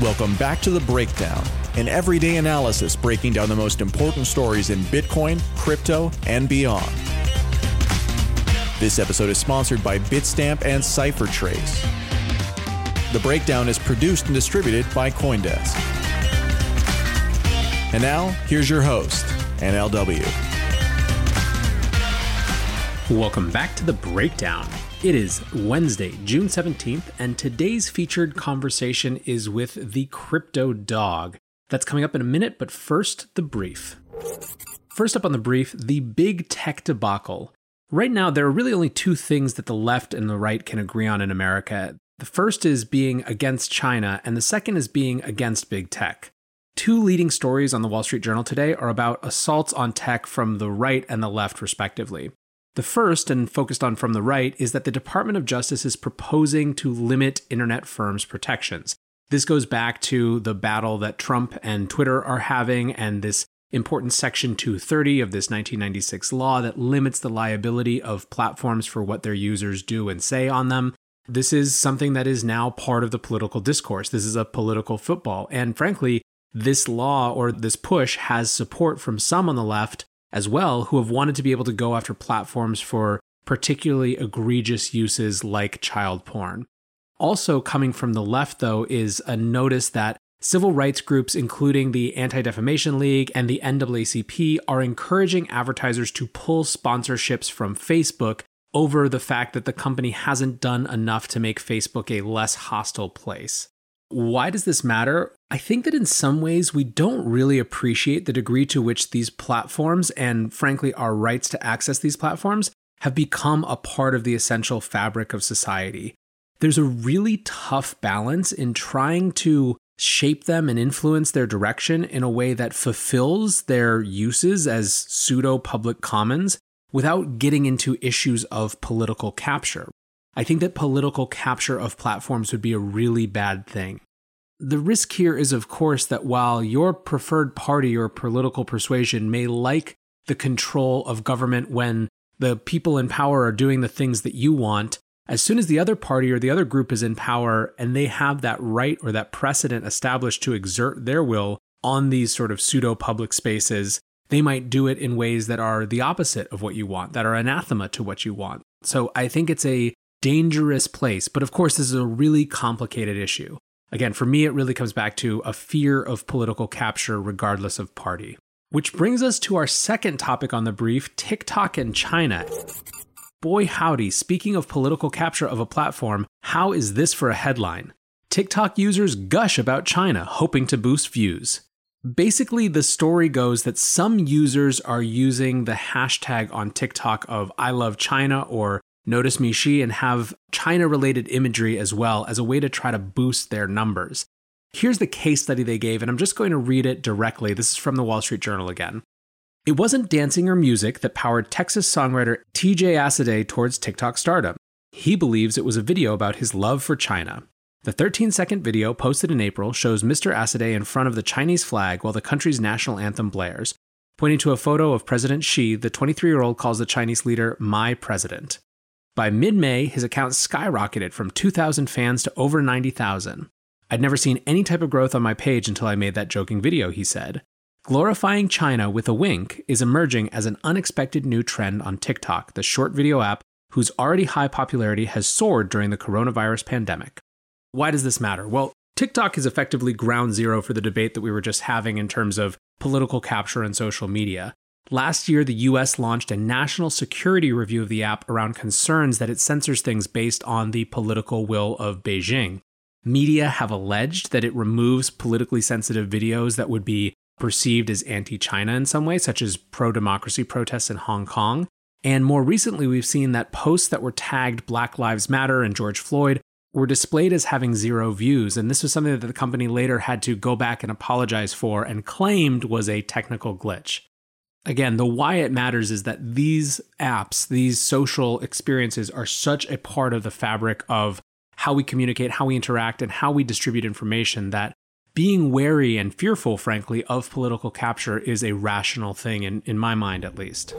Welcome back to The Breakdown, an everyday analysis breaking down the most important stories in Bitcoin, crypto, and beyond. This episode is sponsored by Bitstamp and CipherTrace. The Breakdown is produced and distributed by Coindesk. And now, here's your host, NLW. Welcome back to The Breakdown. It is Wednesday, June 17th, and today's featured conversation is with the Crypto Dog. That's coming up in a minute, but first, the brief. First up on the brief, the big tech debacle. Right now, there are really only two things that the left and the right can agree on in America. The first is being against China, and the second is being against big tech. Two leading stories on the Wall Street Journal today are about assaults on tech from the right and the left, respectively. The first, and focused on from the right, is that the Department of Justice is proposing to limit internet firms' protections. This goes back to the battle that Trump and Twitter are having, and this important Section 230 of this 1996 law that limits the liability of platforms for what their users do and say on them. This is something that is now part of the political discourse. This is a political football. And frankly, this law or this push has support from some on the left as well who have wanted to be able to go after platforms for particularly egregious uses like child porn. Also, coming from the left, though, is a notice that civil rights groups, including the Anti Defamation League and the NAACP, are encouraging advertisers to pull sponsorships from Facebook over the fact that the company hasn't done enough to make Facebook a less hostile place. Why does this matter? I think that in some ways we don't really appreciate the degree to which these platforms and, frankly, our rights to access these platforms have become a part of the essential fabric of society. There's a really tough balance in trying to shape them and influence their direction in a way that fulfills their uses as pseudo public commons without getting into issues of political capture. I think that political capture of platforms would be a really bad thing. The risk here is, of course, that while your preferred party or political persuasion may like the control of government when the people in power are doing the things that you want, as soon as the other party or the other group is in power and they have that right or that precedent established to exert their will on these sort of pseudo public spaces, they might do it in ways that are the opposite of what you want, that are anathema to what you want. So I think it's a dangerous place. But of course, this is a really complicated issue. Again, for me, it really comes back to a fear of political capture regardless of party. Which brings us to our second topic on the brief TikTok and China. Boy, howdy, speaking of political capture of a platform, how is this for a headline? TikTok users gush about China, hoping to boost views. Basically, the story goes that some users are using the hashtag on TikTok of I love China or Notice Me and have China related imagery as well as a way to try to boost their numbers. Here's the case study they gave, and I'm just going to read it directly. This is from the Wall Street Journal again. It wasn't dancing or music that powered Texas songwriter TJ Asadeh towards TikTok stardom. He believes it was a video about his love for China. The 13 second video posted in April shows Mr. Asadeh in front of the Chinese flag while the country's national anthem blares. Pointing to a photo of President Xi, the 23 year old calls the Chinese leader my president. By mid May, his account skyrocketed from 2,000 fans to over 90,000. I'd never seen any type of growth on my page until I made that joking video, he said. Glorifying China with a wink is emerging as an unexpected new trend on TikTok, the short video app whose already high popularity has soared during the coronavirus pandemic. Why does this matter? Well, TikTok is effectively ground zero for the debate that we were just having in terms of political capture and social media. Last year, the US launched a national security review of the app around concerns that it censors things based on the political will of Beijing. Media have alleged that it removes politically sensitive videos that would be perceived as anti China in some way, such as pro democracy protests in Hong Kong. And more recently, we've seen that posts that were tagged Black Lives Matter and George Floyd were displayed as having zero views. And this was something that the company later had to go back and apologize for and claimed was a technical glitch again, the why it matters is that these apps, these social experiences are such a part of the fabric of how we communicate, how we interact, and how we distribute information that being wary and fearful, frankly, of political capture is a rational thing, in, in my mind at least.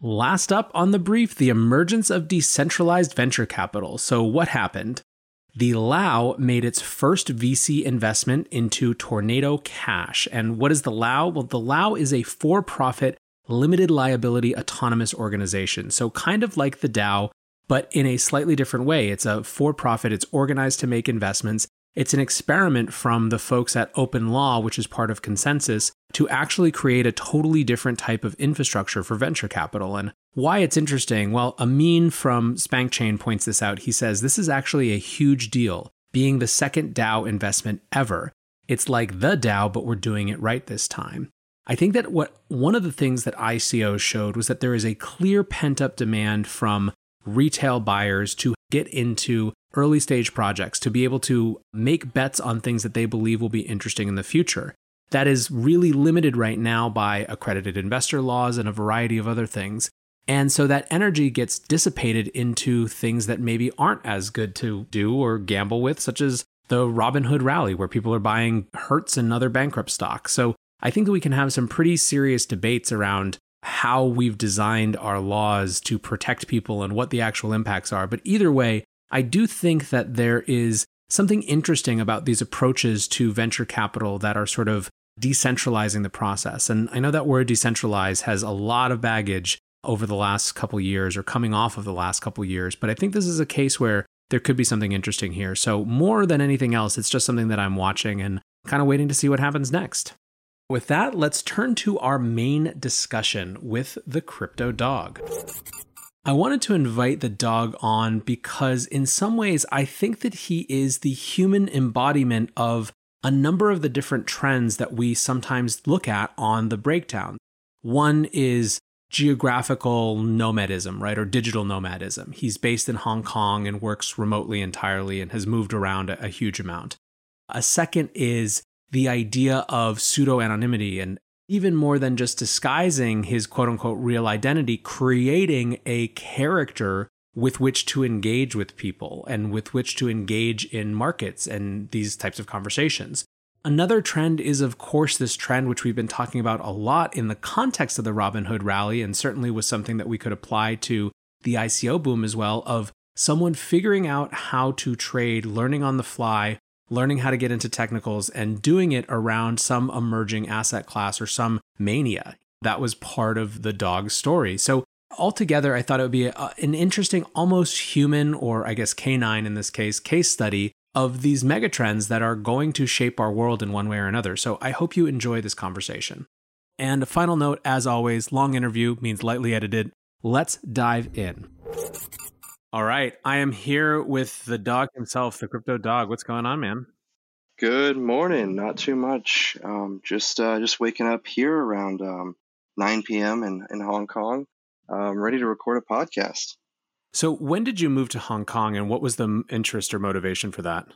Last up on the brief, the emergence of decentralized venture capital. So, what happened? The Lao made its first VC investment into Tornado Cash. And what is the Lao? Well, the Lao is a for profit, limited liability autonomous organization. So, kind of like the DAO, but in a slightly different way. It's a for profit, it's organized to make investments. It's an experiment from the folks at OpenLaw, which is part of ConsenSys, to actually create a totally different type of infrastructure for venture capital. And why it's interesting, well, Ameen from SpankChain points this out. He says this is actually a huge deal, being the second DAO investment ever. It's like the DAO, but we're doing it right this time. I think that what one of the things that ICO showed was that there is a clear pent up demand from retail buyers to get into early stage projects, to be able to make bets on things that they believe will be interesting in the future. That is really limited right now by accredited investor laws and a variety of other things. And so that energy gets dissipated into things that maybe aren't as good to do or gamble with, such as the Robinhood rally, where people are buying Hertz and other bankrupt stocks. So I think that we can have some pretty serious debates around how we've designed our laws to protect people and what the actual impacts are. But either way, I do think that there is something interesting about these approaches to venture capital that are sort of decentralizing the process. And I know that word decentralize has a lot of baggage over the last couple years or coming off of the last couple years, but I think this is a case where there could be something interesting here. So, more than anything else, it's just something that I'm watching and kind of waiting to see what happens next. With that, let's turn to our main discussion with the crypto dog. I wanted to invite the dog on because, in some ways, I think that he is the human embodiment of a number of the different trends that we sometimes look at on the breakdown. One is geographical nomadism, right, or digital nomadism. He's based in Hong Kong and works remotely entirely and has moved around a, huge amount. A second is the idea of pseudo anonymity and even more than just disguising his quote unquote real identity, creating a character with which to engage with people and with which to engage in markets and these types of conversations. Another trend is, of course, this trend which we've been talking about a lot in the context of the Robinhood rally, and certainly was something that we could apply to the ICO boom as well, of someone figuring out how to trade, learning on the fly, learning how to get into technicals and doing it around some emerging asset class or some mania. That was part of the dog story. So, altogether, I thought it would be a, an interesting, almost human, or I guess canine in this case, case study of these megatrends that are going to shape our world in one way or another. So, I hope you enjoy this conversation. And a final note as always, long interview means lightly edited. Let's dive in. All right. I am here with the dog himself, the crypto dog. What's going on, man? Good morning. Not too much. Um, just uh, just waking up here around um, 9 p.m. in, in Hong Kong. Um, ready to record a podcast. So, when did you move to Hong Kong, and what was the interest or motivation for that?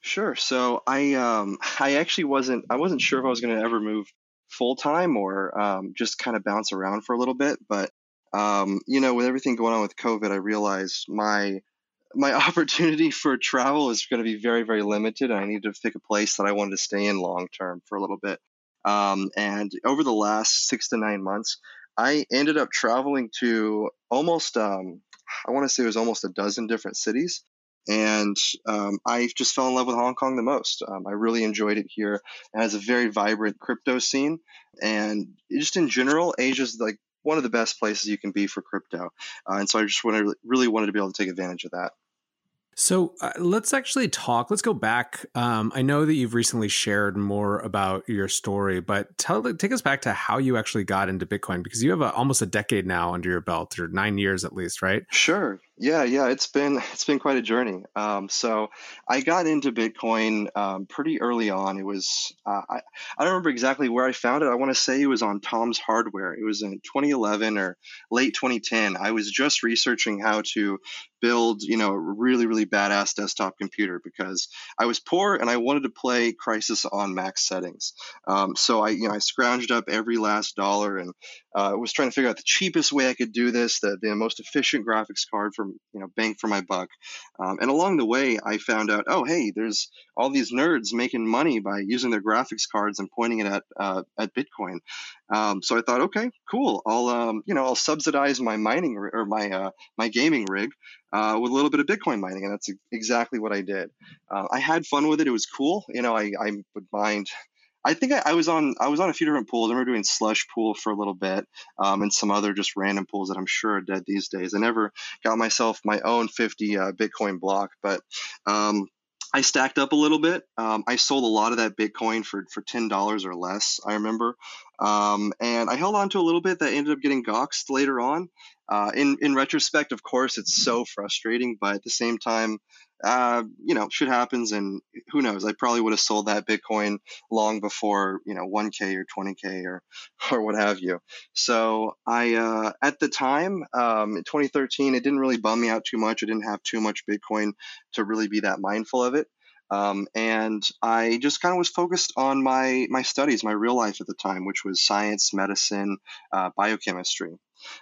Sure. So, I um, I actually wasn't I wasn't sure if I was going to ever move full time or um, just kind of bounce around for a little bit, but um, you know, with everything going on with COVID, I realized my my opportunity for travel is going to be very, very limited. And I need to pick a place that I wanted to stay in long term for a little bit. Um, and over the last six to nine months, I ended up traveling to almost, um, I want to say it was almost a dozen different cities. And um, I just fell in love with Hong Kong the most. Um, I really enjoyed it here. It has a very vibrant crypto scene. And just in general, Asia's like one of the best places you can be for crypto. Uh, and so I just wanted, really wanted to be able to take advantage of that. So uh, let's actually talk. Let's go back. Um, I know that you've recently shared more about your story, but tell take us back to how you actually got into Bitcoin because you have a, almost a decade now under your belt, or nine years at least, right? Sure. Yeah, yeah, it's been it's been quite a journey. Um, so I got into Bitcoin um, pretty early on. It was uh, I I don't remember exactly where I found it. I want to say it was on Tom's Hardware. It was in 2011 or late 2010. I was just researching how to build you know a really really badass desktop computer because I was poor and I wanted to play Crysis on max settings. Um, so I you know I scrounged up every last dollar and uh, was trying to figure out the cheapest way I could do this, the the most efficient graphics card for you know bang for my buck. Um, and along the way, I found out, oh hey, there's all these nerds making money by using their graphics cards and pointing it at uh, at Bitcoin. Um, so I thought, okay, cool. I'll um, you know I'll subsidize my mining or my uh, my gaming rig uh, with a little bit of Bitcoin mining, and that's exactly what I did. Uh, I had fun with it; it was cool. You know, I, I would mind I think I, I, was on I was on a few different pools. I remember doing slush pool for a little bit, um, and some other just random pools that I'm sure are dead these days. I never got myself my own 50 uh, Bitcoin block, but um, I stacked up a little bit. Um, I sold a lot of that Bitcoin for for ten dollars or less. I remember, um, and I held on to a little bit that ended up getting goxed later on. Uh, in in retrospect, of course, it's so frustrating, but at the same time, uh, you know, shit happens, and who knows? I probably would have sold that Bitcoin long before you know 1K or 20K or or what have you. So I, uh, at the time, um, in 2013, it didn't really bum me out too much. I didn't have too much Bitcoin to really be that mindful of it. Um, and I just kind of was focused on my my studies, my real life at the time, which was science, medicine, uh, biochemistry.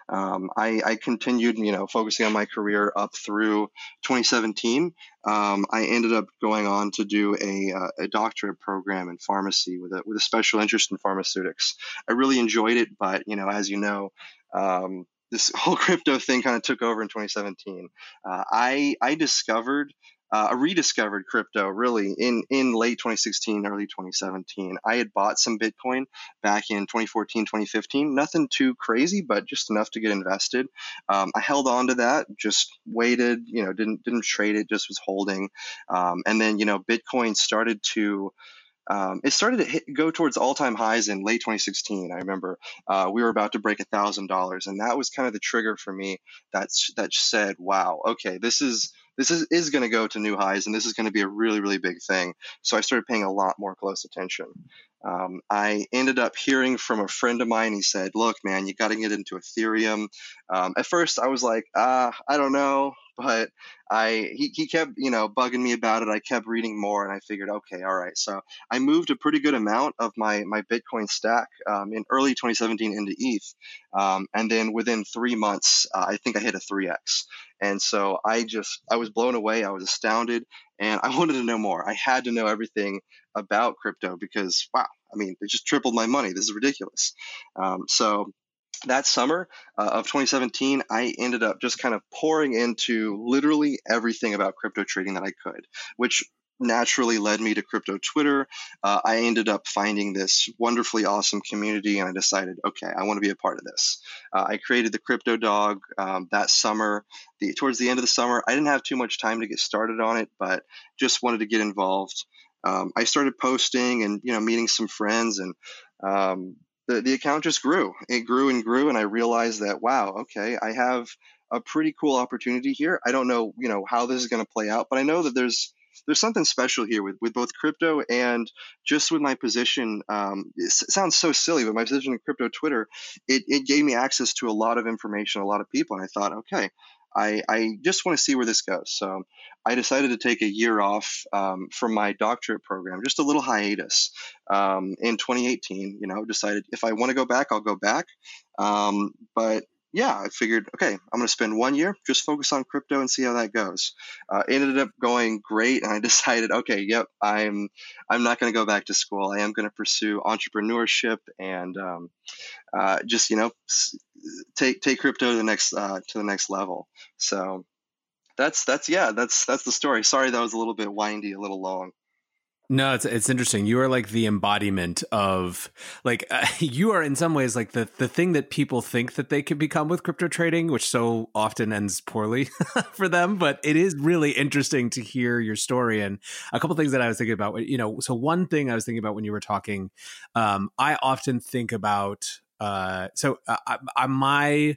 Um, I, I, continued, you know, focusing on my career up through 2017. Um, I ended up going on to do a, uh, a, doctorate program in pharmacy with a with a special interest in pharmaceutics. I really enjoyed it, but you know, as you know. Um, this whole crypto thing kind of took over in 2017. Uh, I I discovered uh, rediscovered crypto really in, in late 2016, early 2017. I had bought some Bitcoin back in 2014, 2015. Nothing too crazy, but just enough to get invested. Um, I held on to that, just waited, you know, didn't didn't trade it, just was holding. Um, and then you know, Bitcoin started to um, it started to hit, go towards all-time highs in late 2016. I remember uh, we were about to break thousand dollars, and that was kind of the trigger for me. That that said, "Wow, okay, this is this is, is going to go to new highs and this is going to be a really, really big thing. So I started paying a lot more close attention. Um, I ended up hearing from a friend of mine. He said, Look, man, you got to get into Ethereum. Um, at first, I was like, ah, I don't know but I he, he kept you know bugging me about it. I kept reading more, and I figured, okay, all right. So I moved a pretty good amount of my my Bitcoin stack um, in early 2017 into ETH, um, and then within three months, uh, I think I hit a 3x. And so I just I was blown away. I was astounded, and I wanted to know more. I had to know everything about crypto because wow, I mean, it just tripled my money. This is ridiculous. Um, so that summer uh, of 2017, I ended up just kind of pouring into literally everything about crypto trading that I could, which naturally led me to crypto Twitter. Uh, I ended up finding this wonderfully awesome community, and I decided, okay, I want to be a part of this. Uh, I created the Crypto Dog um, that summer. The, towards the end of the summer, I didn't have too much time to get started on it, but just wanted to get involved. Um, I started posting and you know meeting some friends and um, the, the account just grew. It grew and grew, and I realized that wow, okay, I have a pretty cool opportunity here. I don't know, you know, how this is going to play out, but I know that there's there's something special here with, with both crypto and just with my position. Um, it sounds so silly, but my position in crypto Twitter, it, it gave me access to a lot of information, a lot of people. And I thought, okay, I, I just want to see where this goes. So I decided to take a year off um, from my doctorate program, just a little hiatus um, in 2018. You know, decided if I want to go back, I'll go back. Um, but yeah, I figured, okay, I'm going to spend one year, just focus on crypto and see how that goes. Uh, ended up going great, and I decided, okay, yep, I'm I'm not going to go back to school. I am going to pursue entrepreneurship and um, uh, just you know take take crypto to the next uh, to the next level. So that's that's yeah, that's that's the story. Sorry, that was a little bit windy, a little long. No, it's it's interesting. You are like the embodiment of like uh, you are in some ways like the the thing that people think that they could become with crypto trading, which so often ends poorly for them. But it is really interesting to hear your story and a couple things that I was thinking about. You know, so one thing I was thinking about when you were talking, um, I often think about uh, so uh, I, I, my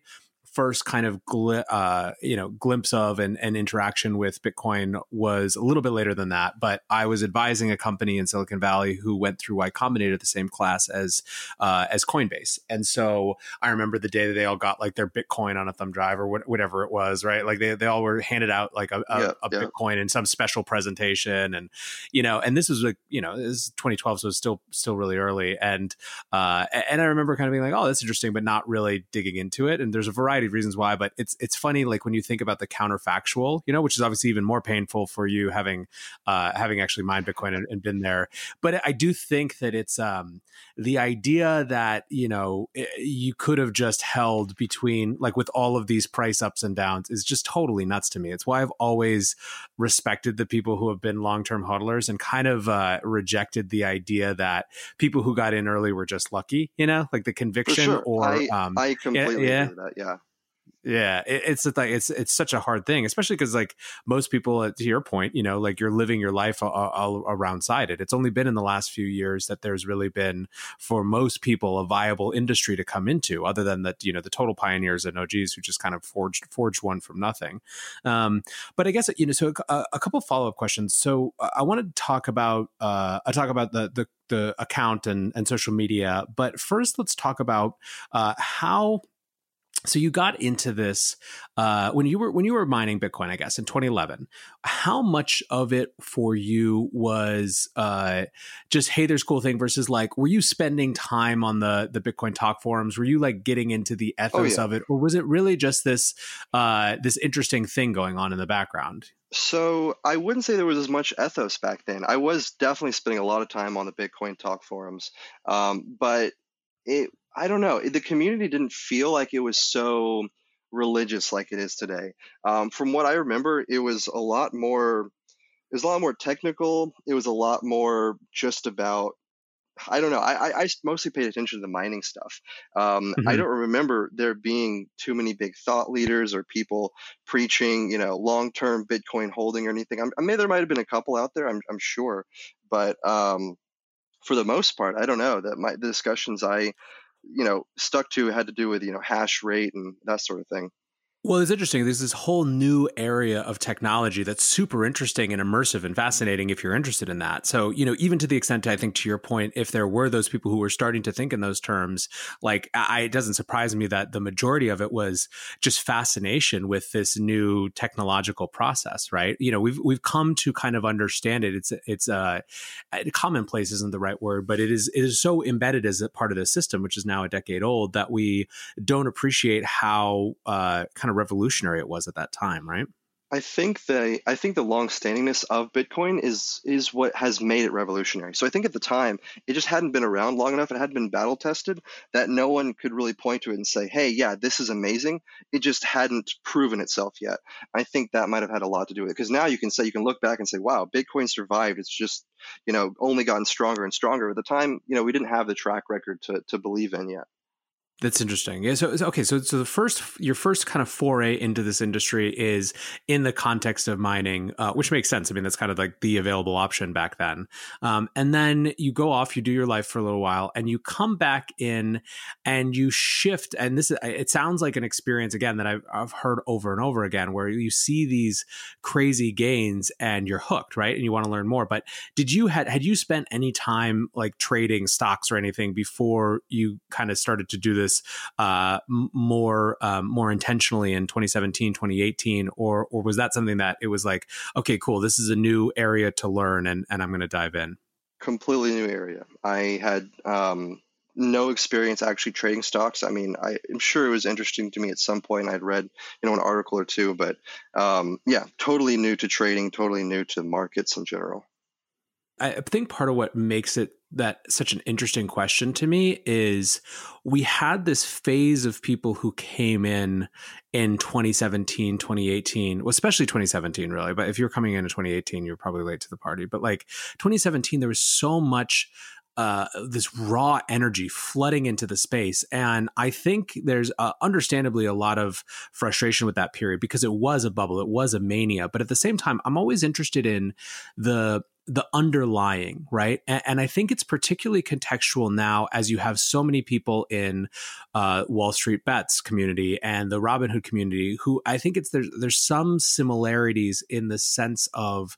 first kind of gl- uh, you know glimpse of and, and, interaction with Bitcoin was a little bit later than that. But I was advising a company in Silicon Valley who went through Y Combinator, the same class as uh, as Coinbase, and so I remember the day that they all got like their Bitcoin on a thumb drive or whatever it was, right? Like they, they all were handed out like a, a, yeah, a yeah. Bitcoin in some special presentation, and you know, and this was like you know this is 2012, so it's still still really early, and uh, and I remember kind of being like, oh, that's interesting, but not really digging into it. And there's a variety reasons why, but it's it's funny like when you think about the counterfactual, you know, which is obviously even more painful for you having uh, having actually mined Bitcoin and, and been there. But I do think that it's um, the idea that you know you could have just held between like with all of these price ups and downs is just totally nuts to me. It's why I've always respected the people who have been long term hodlers and kind of uh, rejected the idea that people who got in early were just lucky. You know, like the conviction sure. or I, um, I completely yeah, agree with that. Yeah. Yeah, it, it's like it's it's such a hard thing, especially because like most people, uh, to your point, you know, like you're living your life all, all around sided. It's only been in the last few years that there's really been for most people a viable industry to come into, other than that you know the total pioneers and OGs who just kind of forged forged one from nothing. Um, but I guess you know, so a, a couple follow up questions. So uh, I wanted to talk about uh, I talk about the the the account and, and social media. But first, let's talk about uh, how so you got into this uh, when you were when you were mining Bitcoin, I guess in 2011. How much of it for you was uh, just hey, there's cool thing versus like were you spending time on the the Bitcoin talk forums? Were you like getting into the oh, ethos oh, yeah. of it, or was it really just this uh, this interesting thing going on in the background? So I wouldn't say there was as much ethos back then. I was definitely spending a lot of time on the Bitcoin talk forums, um, but it I don't know. The community didn't feel like it was so religious like it is today. Um, from what I remember, it was a lot more. It was a lot more technical. It was a lot more just about. I don't know. I, I mostly paid attention to the mining stuff. Um, mm-hmm. I don't remember there being too many big thought leaders or people preaching, you know, long-term Bitcoin holding or anything. I'm, I mean, there might have been a couple out there. I'm, I'm sure, but um, for the most part, I don't know that my the discussions I you know stuck to had to do with you know hash rate and that sort of thing well, it's interesting. There's this whole new area of technology that's super interesting and immersive and fascinating if you're interested in that. So, you know, even to the extent, I think, to your point, if there were those people who were starting to think in those terms, like, I, it doesn't surprise me that the majority of it was just fascination with this new technological process, right? You know, we've, we've come to kind of understand it. It's, it's, uh, commonplace isn't the right word, but it is, it is so embedded as a part of the system, which is now a decade old, that we don't appreciate how, uh, kind kind of revolutionary it was at that time, right? I think the I think the long-standingness of Bitcoin is is what has made it revolutionary. So I think at the time it just hadn't been around long enough. It hadn't been battle tested that no one could really point to it and say, "Hey, yeah, this is amazing." It just hadn't proven itself yet. I think that might have had a lot to do with it because now you can say you can look back and say, "Wow, Bitcoin survived." It's just you know only gotten stronger and stronger. At the time, you know, we didn't have the track record to to believe in yet. That's interesting. Yeah. So okay. So so the first your first kind of foray into this industry is in the context of mining, uh, which makes sense. I mean, that's kind of like the available option back then. Um, and then you go off, you do your life for a little while, and you come back in, and you shift. And this is it sounds like an experience again that I've I've heard over and over again, where you see these crazy gains and you're hooked, right? And you want to learn more. But did you had had you spent any time like trading stocks or anything before you kind of started to do this? This uh, more um, more intentionally in 2017, 2018, or or was that something that it was like, okay, cool, this is a new area to learn, and and I'm going to dive in. Completely new area. I had um, no experience actually trading stocks. I mean, I, am sure it was interesting to me at some point. I'd read, you know, an article or two, but um, yeah, totally new to trading, totally new to markets in general. I think part of what makes it that such an interesting question to me is we had this phase of people who came in in 2017 2018 well, especially 2017 really but if you're coming in in 2018 you're probably late to the party but like 2017 there was so much uh, this raw energy flooding into the space. And I think there's uh, understandably a lot of frustration with that period because it was a bubble, it was a mania. But at the same time, I'm always interested in the the underlying, right? And, and, I think it's particularly contextual now as you have so many people in uh, Wall Street Bets community and the Robinhood community who I think it's there's there's some similarities in the sense of,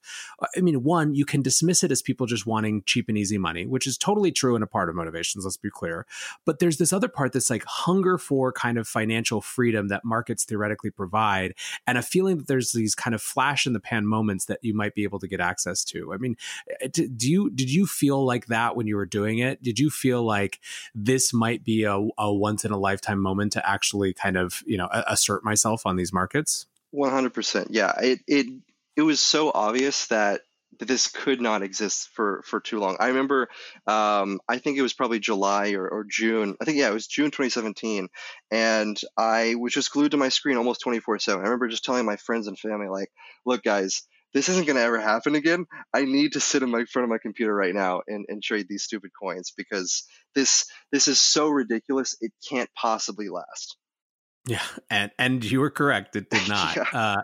I mean, one you can dismiss it as people just wanting cheap and easy money, which is totally true and a part of motivations. Let's be clear, but there's this other part that's like hunger for kind of financial freedom that markets theoretically provide, and a feeling that there's these kind of flash in the pan moments that you might be able to get access to. I mean do you did you feel like that when you were doing it? Did you feel like this might be a, a once in a lifetime moment to actually kind of you know assert myself on these markets? One hundred percent. Yeah, it it it was so obvious that that this could not exist for for too long. I remember, um, I think it was probably July or, or June. I think yeah, it was June 2017, and I was just glued to my screen almost 24 seven. I remember just telling my friends and family like, "Look, guys." This isn't going to ever happen again. I need to sit in my front of my computer right now and, and trade these stupid coins because this this is so ridiculous. It can't possibly last. Yeah, and and you were correct. It did not. yeah. uh,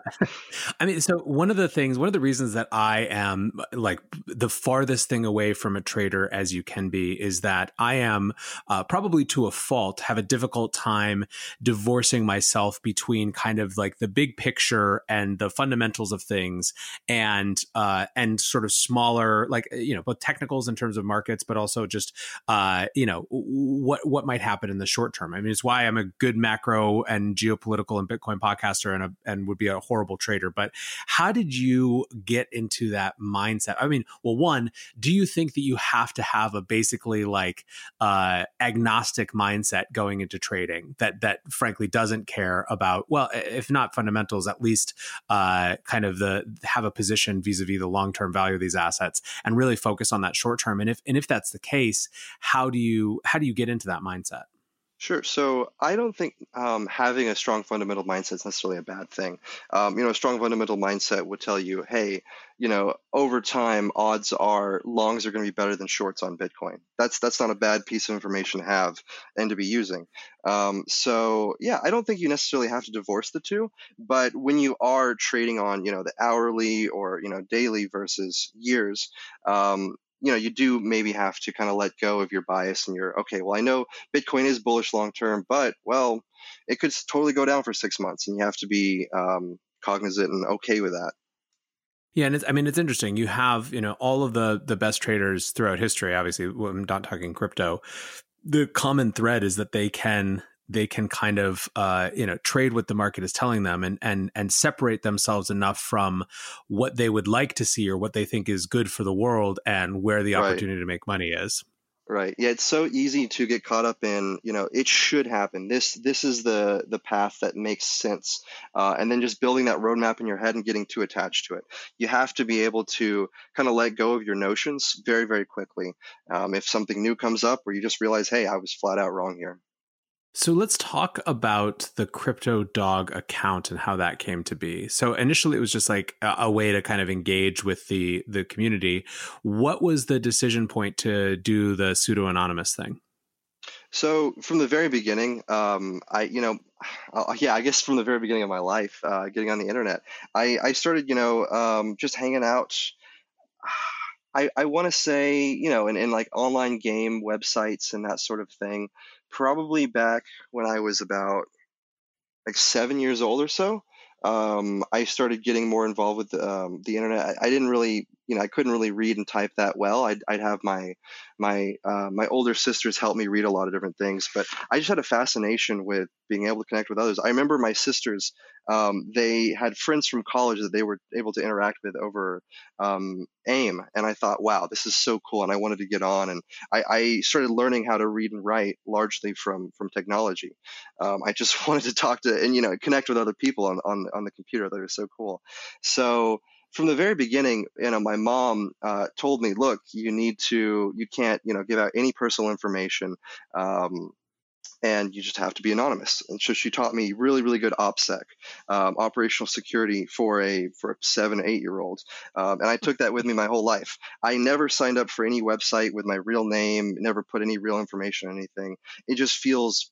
I mean, so one of the things, one of the reasons that I am like the farthest thing away from a trader as you can be is that I am uh, probably to a fault have a difficult time divorcing myself between kind of like the big picture and the fundamentals of things, and uh, and sort of smaller, like you know, both technicals in terms of markets, but also just uh, you know what what might happen in the short term. I mean, it's why I'm a good macro and geopolitical and Bitcoin podcaster and a, and would be a horrible trader. But how did you get into that mindset? I mean, well, one, do you think that you have to have a basically like uh, agnostic mindset going into trading that that frankly doesn't care about well, if not fundamentals, at least uh, kind of the have a position vis-a-vis the long-term value of these assets and really focus on that short term. And if and if that's the case, how do you how do you get into that mindset? Sure. So I don't think um, having a strong fundamental mindset is necessarily a bad thing. Um, you know, a strong fundamental mindset would tell you, hey, you know, over time, odds are longs are going to be better than shorts on Bitcoin. That's that's not a bad piece of information to have and to be using. Um, so yeah, I don't think you necessarily have to divorce the two. But when you are trading on, you know, the hourly or you know daily versus years, um, you know you do maybe have to kind of let go of your bias and you're okay well i know bitcoin is bullish long term but well it could totally go down for six months and you have to be um, cognizant and okay with that yeah, and it's, I mean it's interesting. You have you know all of the the best traders throughout history. Obviously, I'm not talking crypto. The common thread is that they can they can kind of uh, you know trade what the market is telling them and and and separate themselves enough from what they would like to see or what they think is good for the world and where the opportunity right. to make money is. Right. Yeah it's so easy to get caught up in you know it should happen. This this is the the path that makes sense uh, and then just building that roadmap in your head and getting too attached to it. You have to be able to kind of let go of your notions very very quickly um, if something new comes up or you just realize hey i was flat out wrong here so let's talk about the crypto dog account and how that came to be. So initially it was just like a, a, way to kind of engage with the the community. What was the decision point to do the pseudo anonymous thing? So from the very beginning, um, I you know, uh, yeah, I guess from the very beginning of my life, uh, getting on the internet, I I started you know um, just hanging out. I, I want to say, you know, in, in like online game websites and that sort of thing, probably back when I was about like seven years old or so. Um, I started getting more involved with the, um, the internet. I, I, didn't really you know I couldn't really read and type that well. I'd, I'd have my my uh, my older sisters help me read a lot of different things, but I just had a fascination with being able to connect with others. I remember my sisters; um, they had friends from college that they were able to interact with over um, AIM, and I thought, wow, this is so cool, and I wanted to get on. And I, I started learning how to read and write largely from from technology. Um, I just wanted to talk to and you know connect with other people on on on the computer. That was so cool. So from the very beginning, you know, my mom uh, told me, look, you need to, you can't, you know, give out any personal information. Um, and you just have to be anonymous. And so she taught me really, really good OPSEC, um, operational security for a for a seven, eight year old, um, and I took that with me my whole life. I never signed up for any website with my real name, never put any real information, or anything. It just feels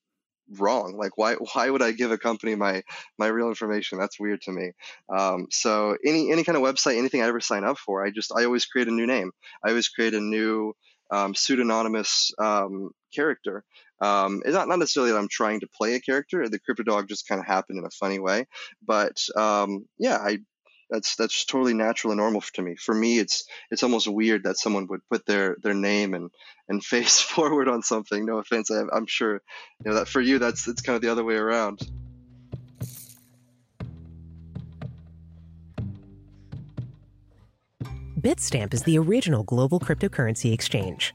wrong like why why would i give a company my my real information? That's weird to me. Um, so any any kind of website anything i ever sign up for i just i always create a new name. I always create a new um, pseudonymous um, character. Um, it's not, not necessarily that i'm trying to play a character. The crypto dog just kind of happened in a funny way. But um, yeah i that's that's totally natural and normal to me. For me, it's it's almost weird that someone would put their their name and and face forward on something. No offense, I, am sure you know that for you that's it's kind of the other way around. Bitstamp is the original global cryptocurrency exchange.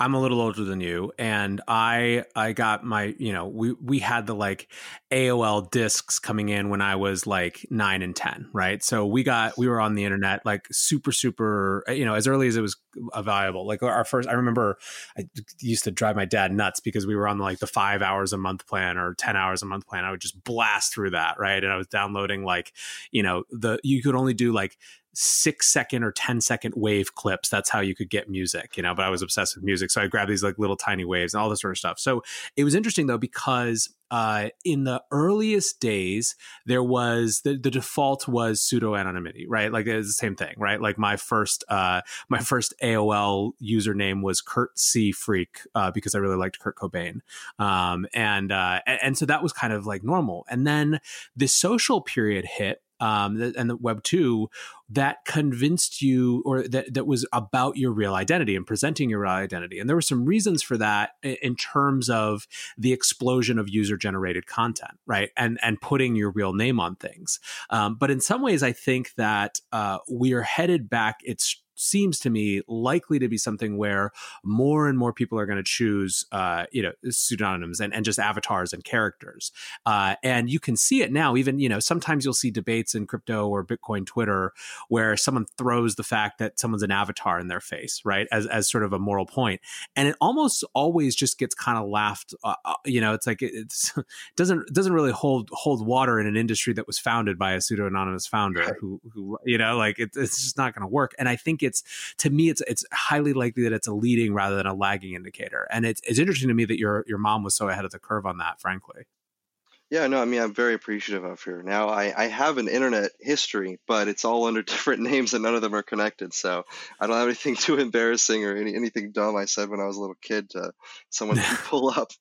I'm a little older than you, and I I got my you know we we had the like AOL discs coming in when I was like nine and ten, right? So we got we were on the internet like super super uh, you know as early as it was available. Like our first, I remember I used to drive my dad nuts because we were on like the five hours a month plan or ten hours a month plan. I would just blast through that, right? And I was downloading like you know the you could only do like six second or ten second wave clips. That's how you could get music, you know. But I was obsessed with music, so I grabbed these like little tiny waves and all this sort of stuff. So it was interesting though because uh, in the earliest days, there was the, the default was pseudo anonymity, right? Like it's the same thing, right? Like my first uh, my first AOL username was Kurt C Freak uh, because I really liked Kurt Cobain, um, and, uh, and and so that was kind of like normal. And then the social period hit um, and the Web two that convinced you, or that that was about your real identity and presenting your real identity. And there were some reasons for that in terms of the explosion of user generated content, right? And and putting your real name on things. Um, but in some ways, I think that uh, we are headed back. It's seems to me likely to be something where more and more people are going to choose, uh, you know, pseudonyms and, and just avatars and characters. Uh, and you can see it now. Even you know, sometimes you'll see debates in crypto or Bitcoin Twitter where someone throws the fact that someone's an avatar in their face, right, as as sort of a moral point. and it almost always just gets kind of laughed. Uh, uh you know, it's like it it's, doesn't doesn't really hold hold water in an industry that was founded by a pseudo anonymous founder who who you know like it, it's just not going to work. And I think it's to me it's it's highly likely that it's a leading rather than a lagging indicator. And it's it's interesting to me that your your mom was so ahead of the curve on that, frankly. Yeah, no, I mean, I'm very appreciative of her. Now, I, I have an internet history, but it's all under different names and none of them are connected. So I don't have anything too embarrassing or any, anything dumb I said when I was a little kid to someone to pull up.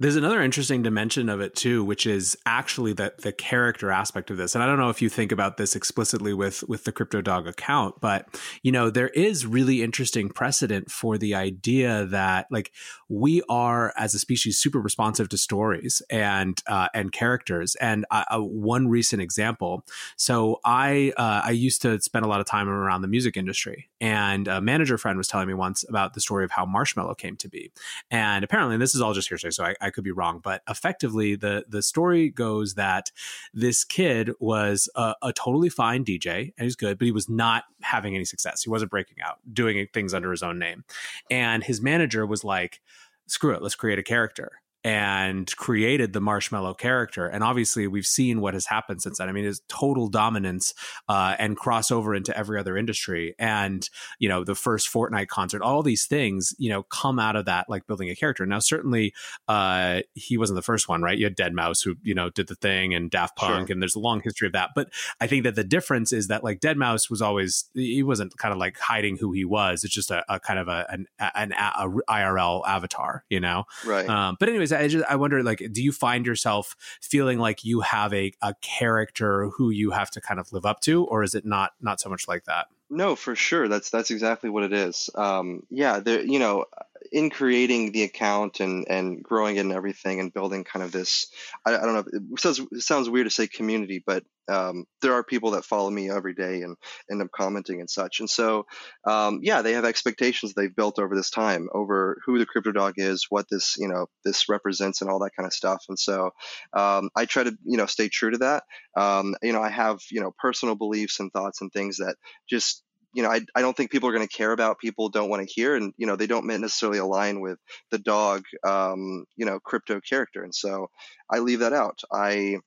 There's another interesting dimension of it too, which is actually the the character aspect of this. And I don't know if you think about this explicitly with with the Crypto Dog account, but you know there is really interesting precedent for the idea that like we are as a species super responsive to stories and uh, and characters. And uh, uh, one recent example. So I uh, I used to spend a lot of time around the music industry, and a manager friend was telling me once about the story of how Marshmello came to be. And apparently, this is all just hearsay, so I I could be wrong, but effectively the the story goes that this kid was a, a totally fine DJ and he's good, but he was not having any success. He wasn't breaking out, doing things under his own name, and his manager was like, "Screw it, let's create a character." And created the Marshmello character. And obviously, we've seen what has happened since then. I mean, his total dominance uh, and crossover into every other industry. And, you know, the first Fortnite concert, all these things, you know, come out of that, like building a character. Now, certainly, uh, he wasn't the first one, right? You had deadmau5 who, you know, did the thing and Daft Punk, sure. and there's a long history of that. But I think that the difference is that, like, deadmau5 was always, he wasn't kind of like hiding who he was. It's just a, a kind of a, an, an a, IRL avatar, you know? Right. Um, but, anyways, I just I wonder like do you find yourself feeling like you have a, a character who you have to kind of live up to or is it not not so much like that? No, for sure. That's that's exactly what it is. Um, yeah, there. You know, in creating the account and and growing it and everything and building kind of this I, I don't know it sounds it sounds weird to say community but um, there are people that follow me every day and end up commenting and such. And so um, yeah they have expectations they've built over this time over who the crypto dog is what this you know this represents and all that kind of stuff. And so um, I try to you know stay true to that. Um, you know I have you know personal beliefs and thoughts and things that just you know, I, I don't think people are going to care about people don't want to hear, and you know, they don't necessarily align with the dog, um, you know, crypto character, and so I leave that out. I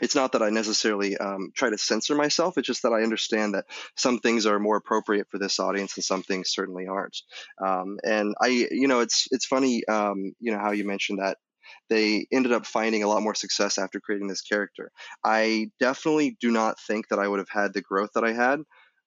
it's not that I necessarily um, try to censor myself. It's just that I understand that some things are more appropriate for this audience and some things certainly aren't. Um, and I, you know, it's it's funny, um, you know, how you mentioned that they ended up finding a lot more success after creating this character. I definitely do not think that I would have had the growth that I had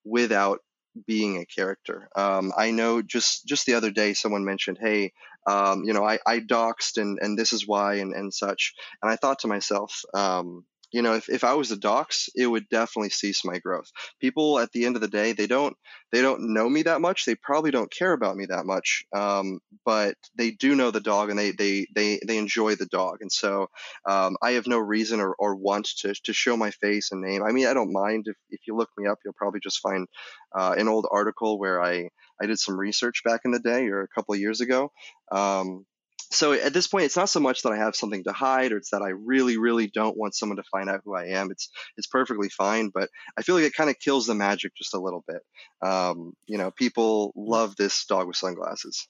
without being a character. Um, I know just just the other day someone mentioned, hey, um, you know, I, I doxed and, and this is why and, and such. And I thought to myself, um, you know, if, if I was a docs it would definitely cease my growth. People at the end of the day, they don't they don't know me that much. They probably don't care about me that much. Um, but they do know the dog and they they they, they enjoy the dog. And so um, I have no reason or, or want to, to show my face and name. I mean, I don't mind if, if you look me up, you'll probably just find uh, an old article where I, I did some research back in the day or a couple years ago. Um, so at this point, it's not so much that I have something to hide, or it's that I really, really don't want someone to find out who I am. It's it's perfectly fine, but I feel like it kind of kills the magic just a little bit. Um, you know, people love this dog with sunglasses.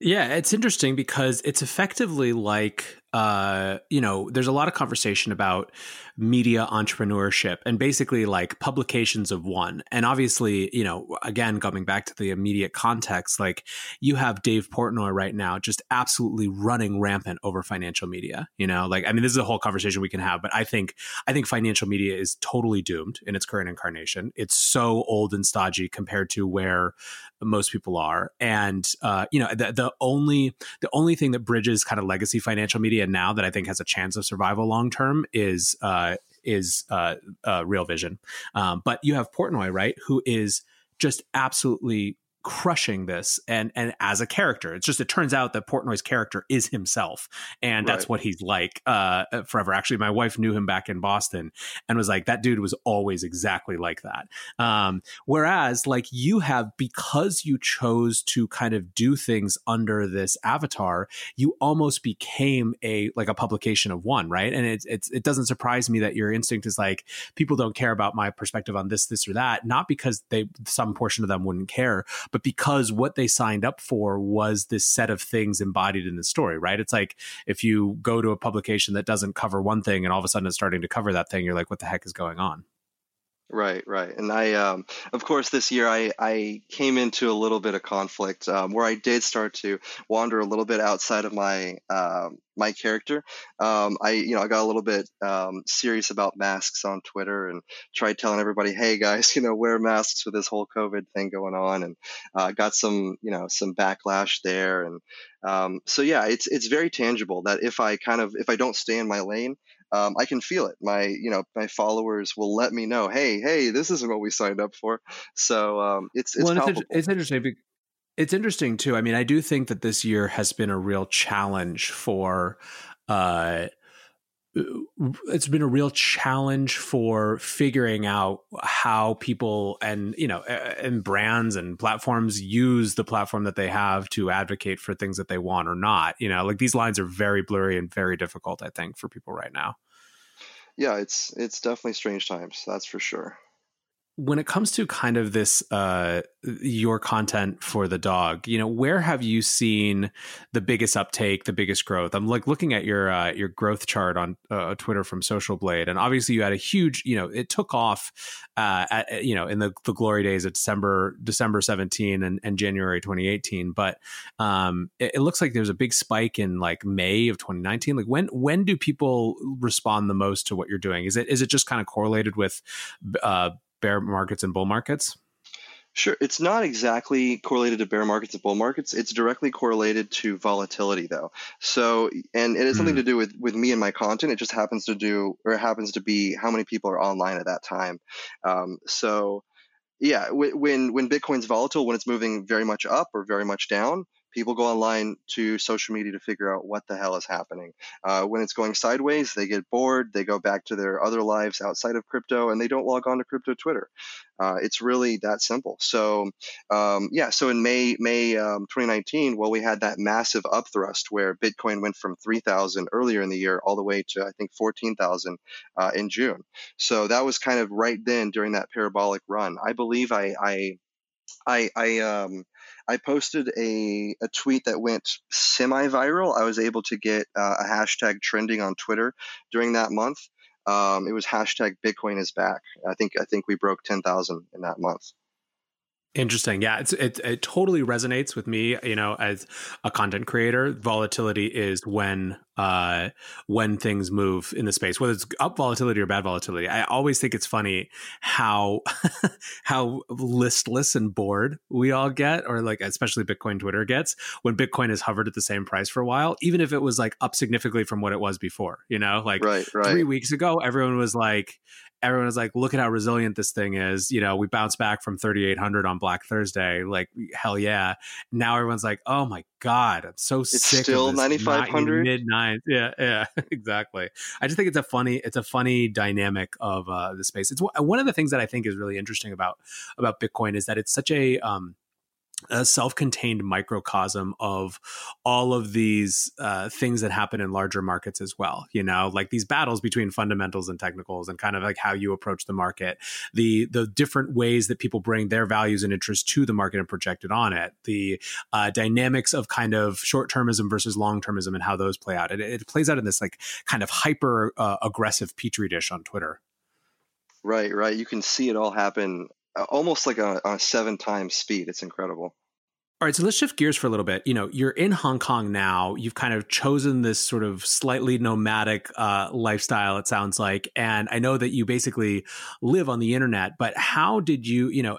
Yeah, it's interesting because it's effectively like uh, you know, there's a lot of conversation about media entrepreneurship and basically like publications of one. And obviously, you know, again, coming back to the immediate context, like you have Dave Portnoy right now just absolutely running rampant over financial media. You know, like I mean, this is a whole conversation we can have, but I think I think financial media is totally doomed in its current incarnation. It's so old and stodgy compared to where most people are. And uh, you know, the, the only the only thing that bridges kind of legacy financial media now that I think has a chance of survival long term is uh, is uh, uh, Real Vision. Um, but you have Portnoy, right, who is just absolutely crushing this and and as a character. It's just it turns out that portnoy's character is himself and that's right. what he's like uh forever. Actually my wife knew him back in boston and was like that dude was always exactly like that. Um whereas like you have because you chose to kind of do things under this avatar you almost became a like a publication of one right? And it's, it's it doesn't surprise me that your instinct is like people don't care about my perspective on this this or that not because they some portion of them wouldn't care but because what they signed up for was this set of things embodied in the story, right? It's like if you go to a publication that doesn't cover one thing and all of a sudden it's starting to cover that thing, you're like, what the heck is going on? Right, right. And I, um, of course, this year I, I came into a little bit of conflict um, where I did start to wander a little bit outside of my um, my character. Um, I, you know, I got a little bit um, serious about masks on Twitter and tried telling everybody, "Hey guys, you know, wear masks with this whole COVID thing going on," and uh, got some, you know, some backlash there. And um, so yeah, it's it's very tangible that if I kind of if I don't stay in my lane, um, I can feel it. My, you know, my followers will let me know, hey, hey, this isn't what we signed up for. So um, it's it's, well, it's, it's, interesting. It's interesting too. I mean, I do think that this year has been a real challenge for. Uh, it's been a real challenge for figuring out how people and you know and brands and platforms use the platform that they have to advocate for things that they want or not you know like these lines are very blurry and very difficult i think for people right now yeah it's it's definitely strange times that's for sure when it comes to kind of this uh, your content for the dog you know where have you seen the biggest uptake the biggest growth? I'm like looking at your uh, your growth chart on uh, twitter from social blade and obviously you had a huge you know it took off uh, at, you know in the, the glory days of december december 17 and, and january 2018 but um, it, it, looks like there's a big spike in like may of 2019 like when when do people respond the most to what you're doing? Is it is it just kind of correlated with uh, bear markets and bull markets? Sure. It's not exactly correlated to bear markets and bull markets. It's directly correlated to volatility, though. So, and it has something mm. to do with, with me and my content. It just happens to do, or it happens to be how many people are online at that time. Um, so, yeah, when when Bitcoin's volatile, when it's moving very much up or very much down, people go online to social media to figure out what the hell is happening. Uh, when it's going sideways, they get bored, they go back to their other lives outside of crypto, and they don't log on to crypto Twitter. Uh, it's really that simple. So, um, yeah. So in May May um, 2019, well, we had that massive upthrust where Bitcoin went from 3,000 earlier in the year all the way to I think 14,000 uh, in June. So that was kind of right then during that parabolic run. I believe I I I, I um I posted a, a tweet that went semi viral. I was able to get uh, a hashtag trending on Twitter during that month. Um, it was hashtag Bitcoin is back. I think I think we broke ten thousand in that month. Interesting. Yeah, it's it, it totally resonates with me, you know, as a content creator. Volatility is when uh when things move in the space, whether it's up volatility or bad volatility. I always think it's funny how how listless and bored we all get or like especially Bitcoin Twitter gets when Bitcoin has hovered at the same price for a while, even if it was like up significantly from what it was before, you know? Like right, right. 3 weeks ago everyone was like everyone was like, look at how resilient this thing is. You know, we bounced back from 3,800 on Black Thursday. Like, hell yeah. Now everyone's like, oh my God, I'm so it's sick. still 9,500? Mid nines. Yeah, yeah, exactly. I just think it's a funny, it's a funny dynamic of uh, the space. It's one of the things that I think is really interesting about, about Bitcoin is that it's such a, um, a self-contained microcosm of all of these uh, things that happen in larger markets as well you know like these battles between fundamentals and technicals and kind of like how you approach the market the the different ways that people bring their values and interests to the market and project it on it the uh, dynamics of kind of short-termism versus long-termism and how those play out. It, it plays out in this like kind of hyper uh, aggressive petri dish on twitter. Right right. You can see it all happen almost like a, a seven times speed. It's incredible. All right, so let's shift gears for a little bit. You know, you're in Hong Kong now. You've kind of chosen this sort of slightly nomadic uh, lifestyle, it sounds like. And I know that you basically live on the internet, but how did you, you know,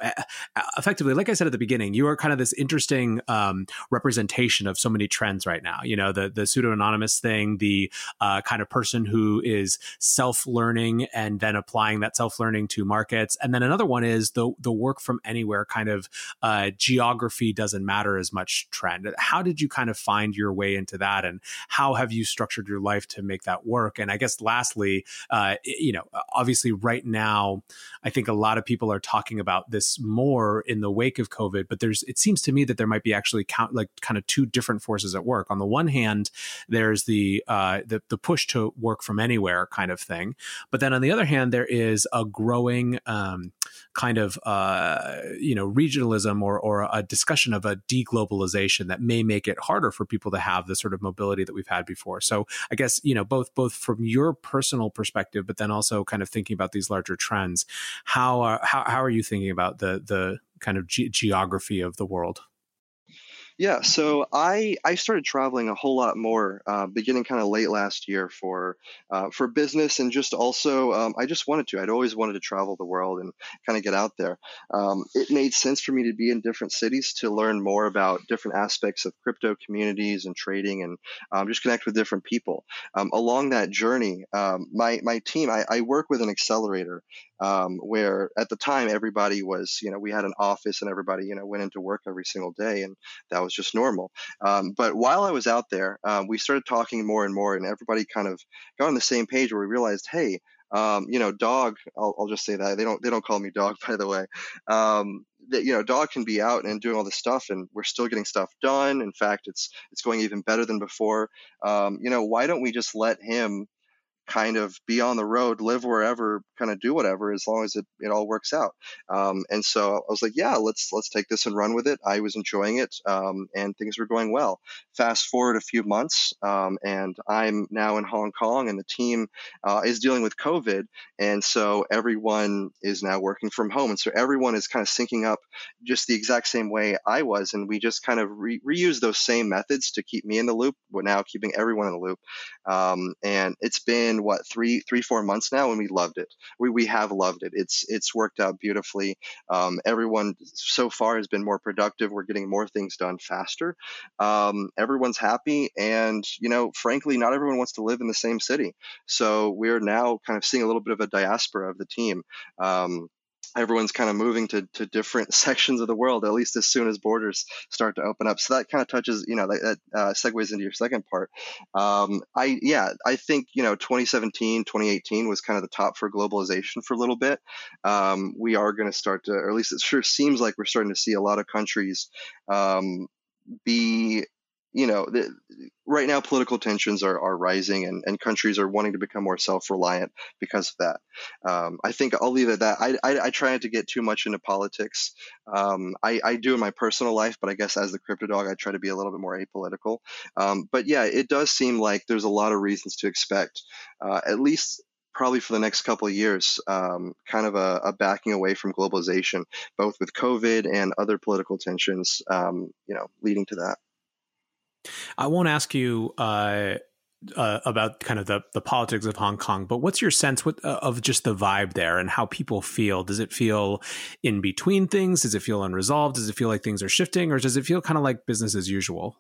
effectively, like I said at the beginning, you are kind of this interesting um, representation of so many trends right now. You know, the, the pseudo anonymous thing, the uh, kind of person who is self learning and then applying that self learning to markets. And then another one is the, the work from anywhere kind of uh, geography doesn't matter as much trend. How did you kind of find your way into that, and how have you structured your life to make that work? And I guess lastly, uh, you know, obviously right now, I think a lot of people are talking about this more in the wake of COVID, but there's it seems to me that there might be actually count like kind of two different forces at work. On the one hand, there's the uh, the, the push to work from anywhere kind of thing, but then on the other hand, there is a growing um, kind of uh, you know regionalism or or a discussion of a deglobalization that may make it harder for people to have the sort of mobility that we've had before. So I guess you know both both from your personal perspective, but then also kind of thinking about these larger trends. How are how, how are you thinking about the the kind of ge- geography of the world? Yeah, so I I started traveling a whole lot more, uh, beginning kind of late last year for uh, for business and just also um, I just wanted to. I'd always wanted to travel the world and kind of get out there. Um, it made sense for me to be in different cities to learn more about different aspects of crypto communities and trading and um, just connect with different people. Um, along that journey, um, my my team I, I work with an accelerator um, where at the time everybody was, you know, we had an office and everybody, you know, went into work every single day, and that was just normal. Um, but while I was out there, um, we started talking more and more, and everybody kind of got on the same page where we realized, hey, um, you know, dog. I'll, I'll, just say that they don't they don't call me dog, by the way. Um, that you know, dog can be out and doing all this stuff, and we're still getting stuff done. In fact, it's it's going even better than before. Um, you know, why don't we just let him kind of be on the road, live wherever, kind of do whatever, as long as it, it all works out. Um, and so I was like, yeah, let's let's take this and run with it. I was enjoying it, um, and things were going well. Fast forward a few months, um, and I'm now in Hong Kong, and the team uh, is dealing with COVID, and so everyone is now working from home, and so everyone is kind of syncing up just the exact same way I was, and we just kind of re- reuse those same methods to keep me in the loop, but now keeping everyone in the loop. Um, and it's been what three three four months now and we loved it. We, we have loved it. It's it's worked out beautifully. Um, everyone so far has been more productive. We're getting more things done faster. Um, everyone's happy and you know frankly not everyone wants to live in the same city. So we're now kind of seeing a little bit of a diaspora of the team. Um, everyone's kind of moving to, to different sections of the world at least as soon as borders start to open up. So that kind of touches you know that, that uh, segues into your second part. Um, i yeah i think you know 2017 2018 was kind of the top for globalization for a little bit. Um, we are going to start to or at least it sure seems like we're starting to see a lot of countries um, be you know, the, right now political tensions are, are rising and, and countries are wanting to become more self-reliant because of that. Um, I think I'll leave it at that. I, I, I, try not to get too much into politics. Um, I, I do in my personal life, but I guess as the crypto dog, I try to be a little bit more apolitical. Um, but yeah, it does seem like there's a lot of reasons to expect, uh, at least probably for the next couple of years, um, kind of a, a, backing away from globalization, both with COVID and other political tensions, um, you know, leading to that. I won't ask you uh, uh, about kind of the, the politics of Hong Kong, but what's your sense with, uh, of just the vibe there and how people feel? Does it feel in between things? Does it feel unresolved? Does it feel like things are shifting, or does it feel kind of like business as usual?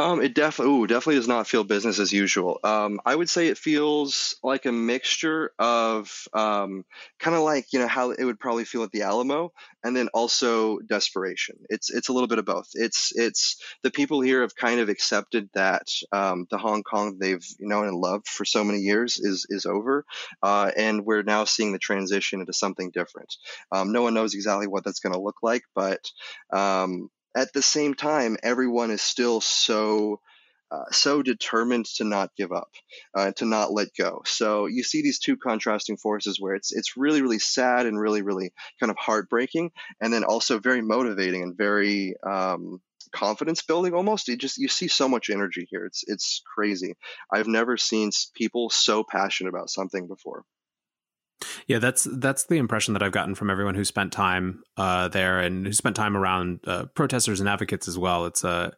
Um, it definitely, ooh, definitely does not feel business as usual. Um, I would say it feels like a mixture of um, kind of like you know how it would probably feel at the Alamo, and then also desperation. It's it's a little bit of both. It's it's the people here have kind of accepted that um, the Hong Kong they've known and loved for so many years is is over, uh, and we're now seeing the transition into something different. Um, no one knows exactly what that's going to look like, but um, at the same time, everyone is still so uh, so determined to not give up, uh, to not let go. So you see these two contrasting forces where it's it's really really sad and really really kind of heartbreaking, and then also very motivating and very um, confidence building almost. You just you see so much energy here. It's it's crazy. I've never seen people so passionate about something before. Yeah, that's that's the impression that I've gotten from everyone who spent time uh, there and who spent time around uh, protesters and advocates as well. It's a, uh,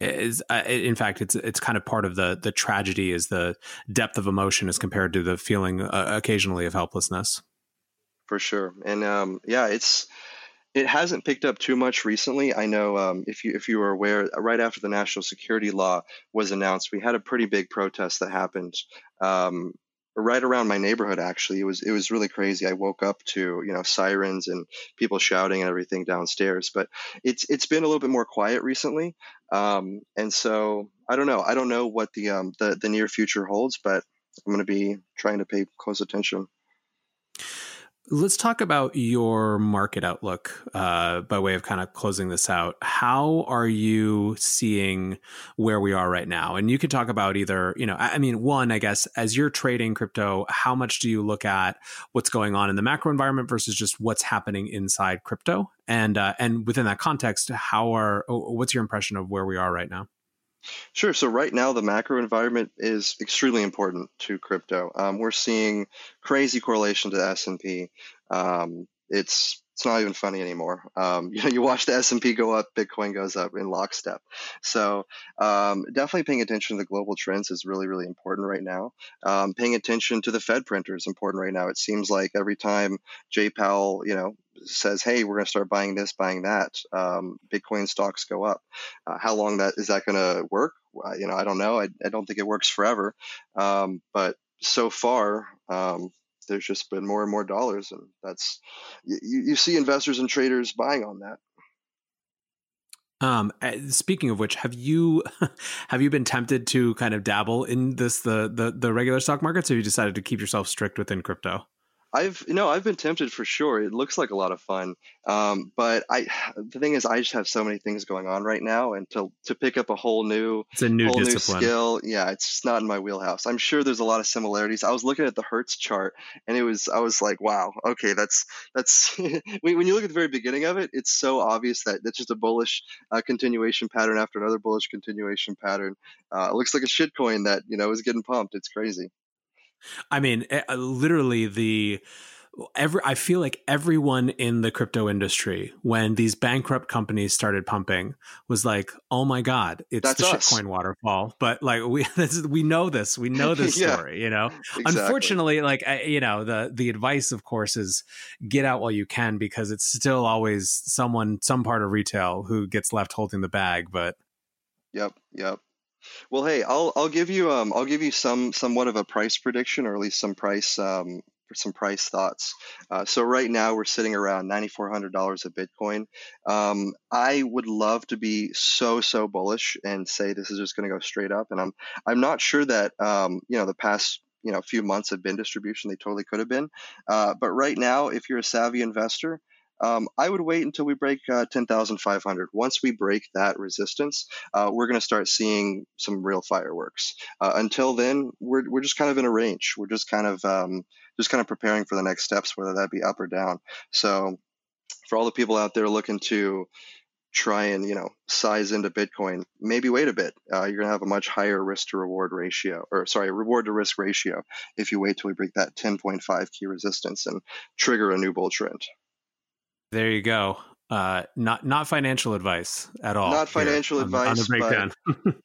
is uh, in fact, it's it's kind of part of the the tragedy is the depth of emotion as compared to the feeling uh, occasionally of helplessness. For sure, and um, yeah, it's it hasn't picked up too much recently. I know um, if you if you were aware, right after the national security law was announced, we had a pretty big protest that happened. Um, right around my neighborhood actually it was it was really crazy. I woke up to you know sirens and people shouting and everything downstairs but it's it's been a little bit more quiet recently. Um, and so i don't know. I don't know what the um, the, the near future holds but i'm going to be trying to pay close attention Let's talk about your market outlook uh, by way of kind of closing this out. How are you seeing where we are right now? And you could talk about either, you know, I mean, one, I guess, as you're trading crypto, how much do you look at what's going on in the macro environment versus just what's happening inside crypto? And uh, and within that context, how are what's your impression of where we are right now? Sure. So right now, the macro environment is extremely important to crypto. Um, we're seeing crazy correlation to S and P. Um, it's it's not even funny anymore. Um, you know, you watch the S and P go up, Bitcoin goes up in lockstep. So um, definitely paying attention to the global trends is really really important right now. Um, paying attention to the Fed printer is important right now. It seems like every time Jay Powell, you know, says, "Hey, we're going to start buying this, buying that," um, Bitcoin stocks go up. Uh, how long that is that going to work? Uh, you know, I don't know. I, I don't think it works forever, um, but so far, um, there's just been more and more dollars, and that's you, you see investors and traders buying on that. Um, speaking of which, have you have you been tempted to kind of dabble in this the the the regular stock markets? Or have you decided to keep yourself strict within crypto? I've you know I've been tempted for sure. It looks like a lot of fun, um, but I the thing is I just have so many things going on right now, and to to pick up a whole new it's a new whole discipline. new skill, yeah, it's just not in my wheelhouse. I'm sure there's a lot of similarities. I was looking at the Hertz chart, and it was I was like, wow, okay, that's that's when you look at the very beginning of it, it's so obvious that that's just a bullish uh, continuation pattern after another bullish continuation pattern. Uh, it looks like a shitcoin that you know is getting pumped. It's crazy. I mean, eh, uh, literally the every I feel like everyone in the crypto industry when these bankrupt companies started pumping was like, "Oh my god, it's That's the us. shitcoin waterfall." But like we this, we know this, we know this yeah, story, you know. Exactly. Unfortunately, like I, you know, the the advice of course is get out while you can because it's still always someone some part of retail who gets left holding the bag, but Yep, yep. Well, hey, I'll I'll give you um I'll give you some somewhat of a price prediction or at least some price um some price thoughts. Uh, so right now we're sitting around $9,400 a Bitcoin. Um, I would love to be so so bullish and say this is just going to go straight up, and I'm I'm not sure that um, you know the past you know few months have been distribution. They totally could have been, uh, but right now, if you're a savvy investor. Um, I would wait until we break uh, 10,500. Once we break that resistance, uh, we're going to start seeing some real fireworks. Uh, until then, we're, we're just kind of in a range. We're just kind of um, just kind of preparing for the next steps, whether that be up or down. So, for all the people out there looking to try and you know size into Bitcoin, maybe wait a bit. Uh, you're going to have a much higher risk to reward ratio, or sorry, reward to risk ratio if you wait till we break that 10.5 key resistance and trigger a new bull trend. There you go. Uh, not not financial advice at all. Not financial advice. On, the breakdown.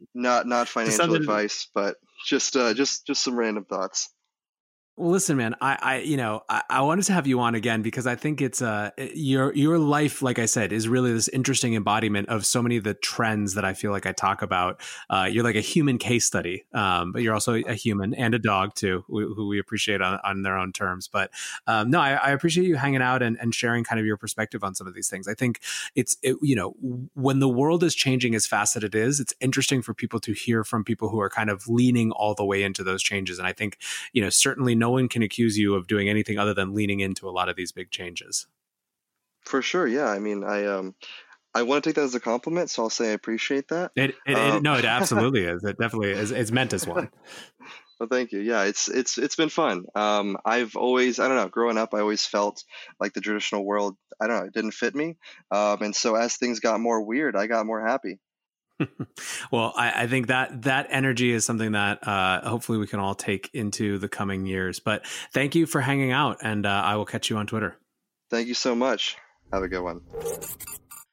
not not financial advice, but just uh, just just some random thoughts. Well, listen, man, I, I, you know, I, I, wanted to have you on again because I think it's uh your your life, like I said, is really this interesting embodiment of so many of the trends that I feel like I talk about. Uh, you're like a human case study, um, but you're also a human and a dog too, who, who we appreciate on, on their own terms. But um, no, I, I, appreciate you hanging out and, and sharing kind of your perspective on some of these things. I think it's it, you know when the world is changing as fast as it is, it's interesting for people to hear from people who are kind of leaning all the way into those changes. And I think you know certainly no one can accuse you of doing anything other than leaning into a lot of these big changes. For sure, yeah. I mean, I um, I want to take that as a compliment, so I'll say I appreciate that. It, it, um, it no, it absolutely is. It definitely is. It's meant as one. well, thank you. Yeah, it's it's it's been fun. Um, I've always I don't know. Growing up, I always felt like the traditional world. I don't know. It didn't fit me. Um, and so as things got more weird, I got more happy. well, I, I, think that that energy is something that uh, hopefully we can all take into the coming years. But thank you for hanging out, and uh, I will catch you on Twitter. Thank you so much. Have a good one.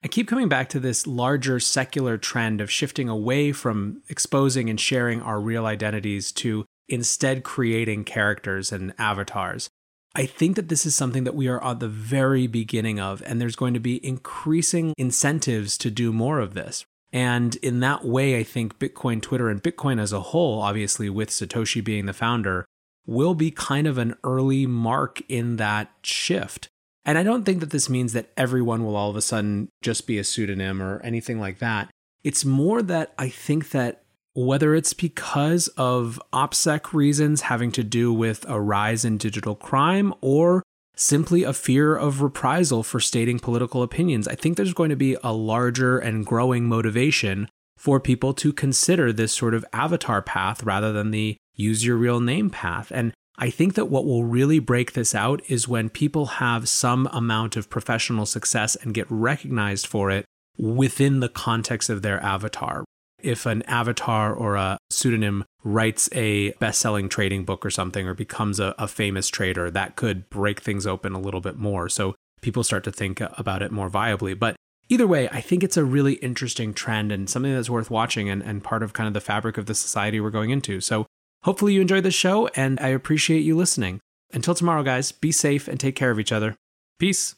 I keep coming back to this larger secular trend of shifting away from exposing and sharing our real identities to instead creating characters and avatars. I think that this is something that we are at the very beginning of, and there's going to be increasing incentives to do more of this. And in that way, I think Bitcoin, Twitter, and Bitcoin as a whole, obviously with Satoshi being the founder, will be kind of an early mark in that shift. And I don't think that this means that everyone will all of a sudden just be a pseudonym or anything like that. It's more that I think that whether it's because of OPSEC reasons having to do with a rise in digital crime or simply a fear of reprisal for stating political opinions. I think there's going to be a larger and growing motivation for people to consider this sort of avatar path rather than the use your real name path. And I think that what will really break this out is when people have some amount of professional success and get recognized for it within the context of their avatar if an avatar or a pseudonym writes a best selling trading book or something or becomes a, a, famous trader, that could break things open a little bit more. So people start to think about it more viably. But either way, I think it's a really interesting trend and something that's worth watching and, and part of kind of the fabric of the society we're going into. So hopefully you enjoyed the show and I appreciate you listening. Until tomorrow, guys, be safe and take care of each other. Peace.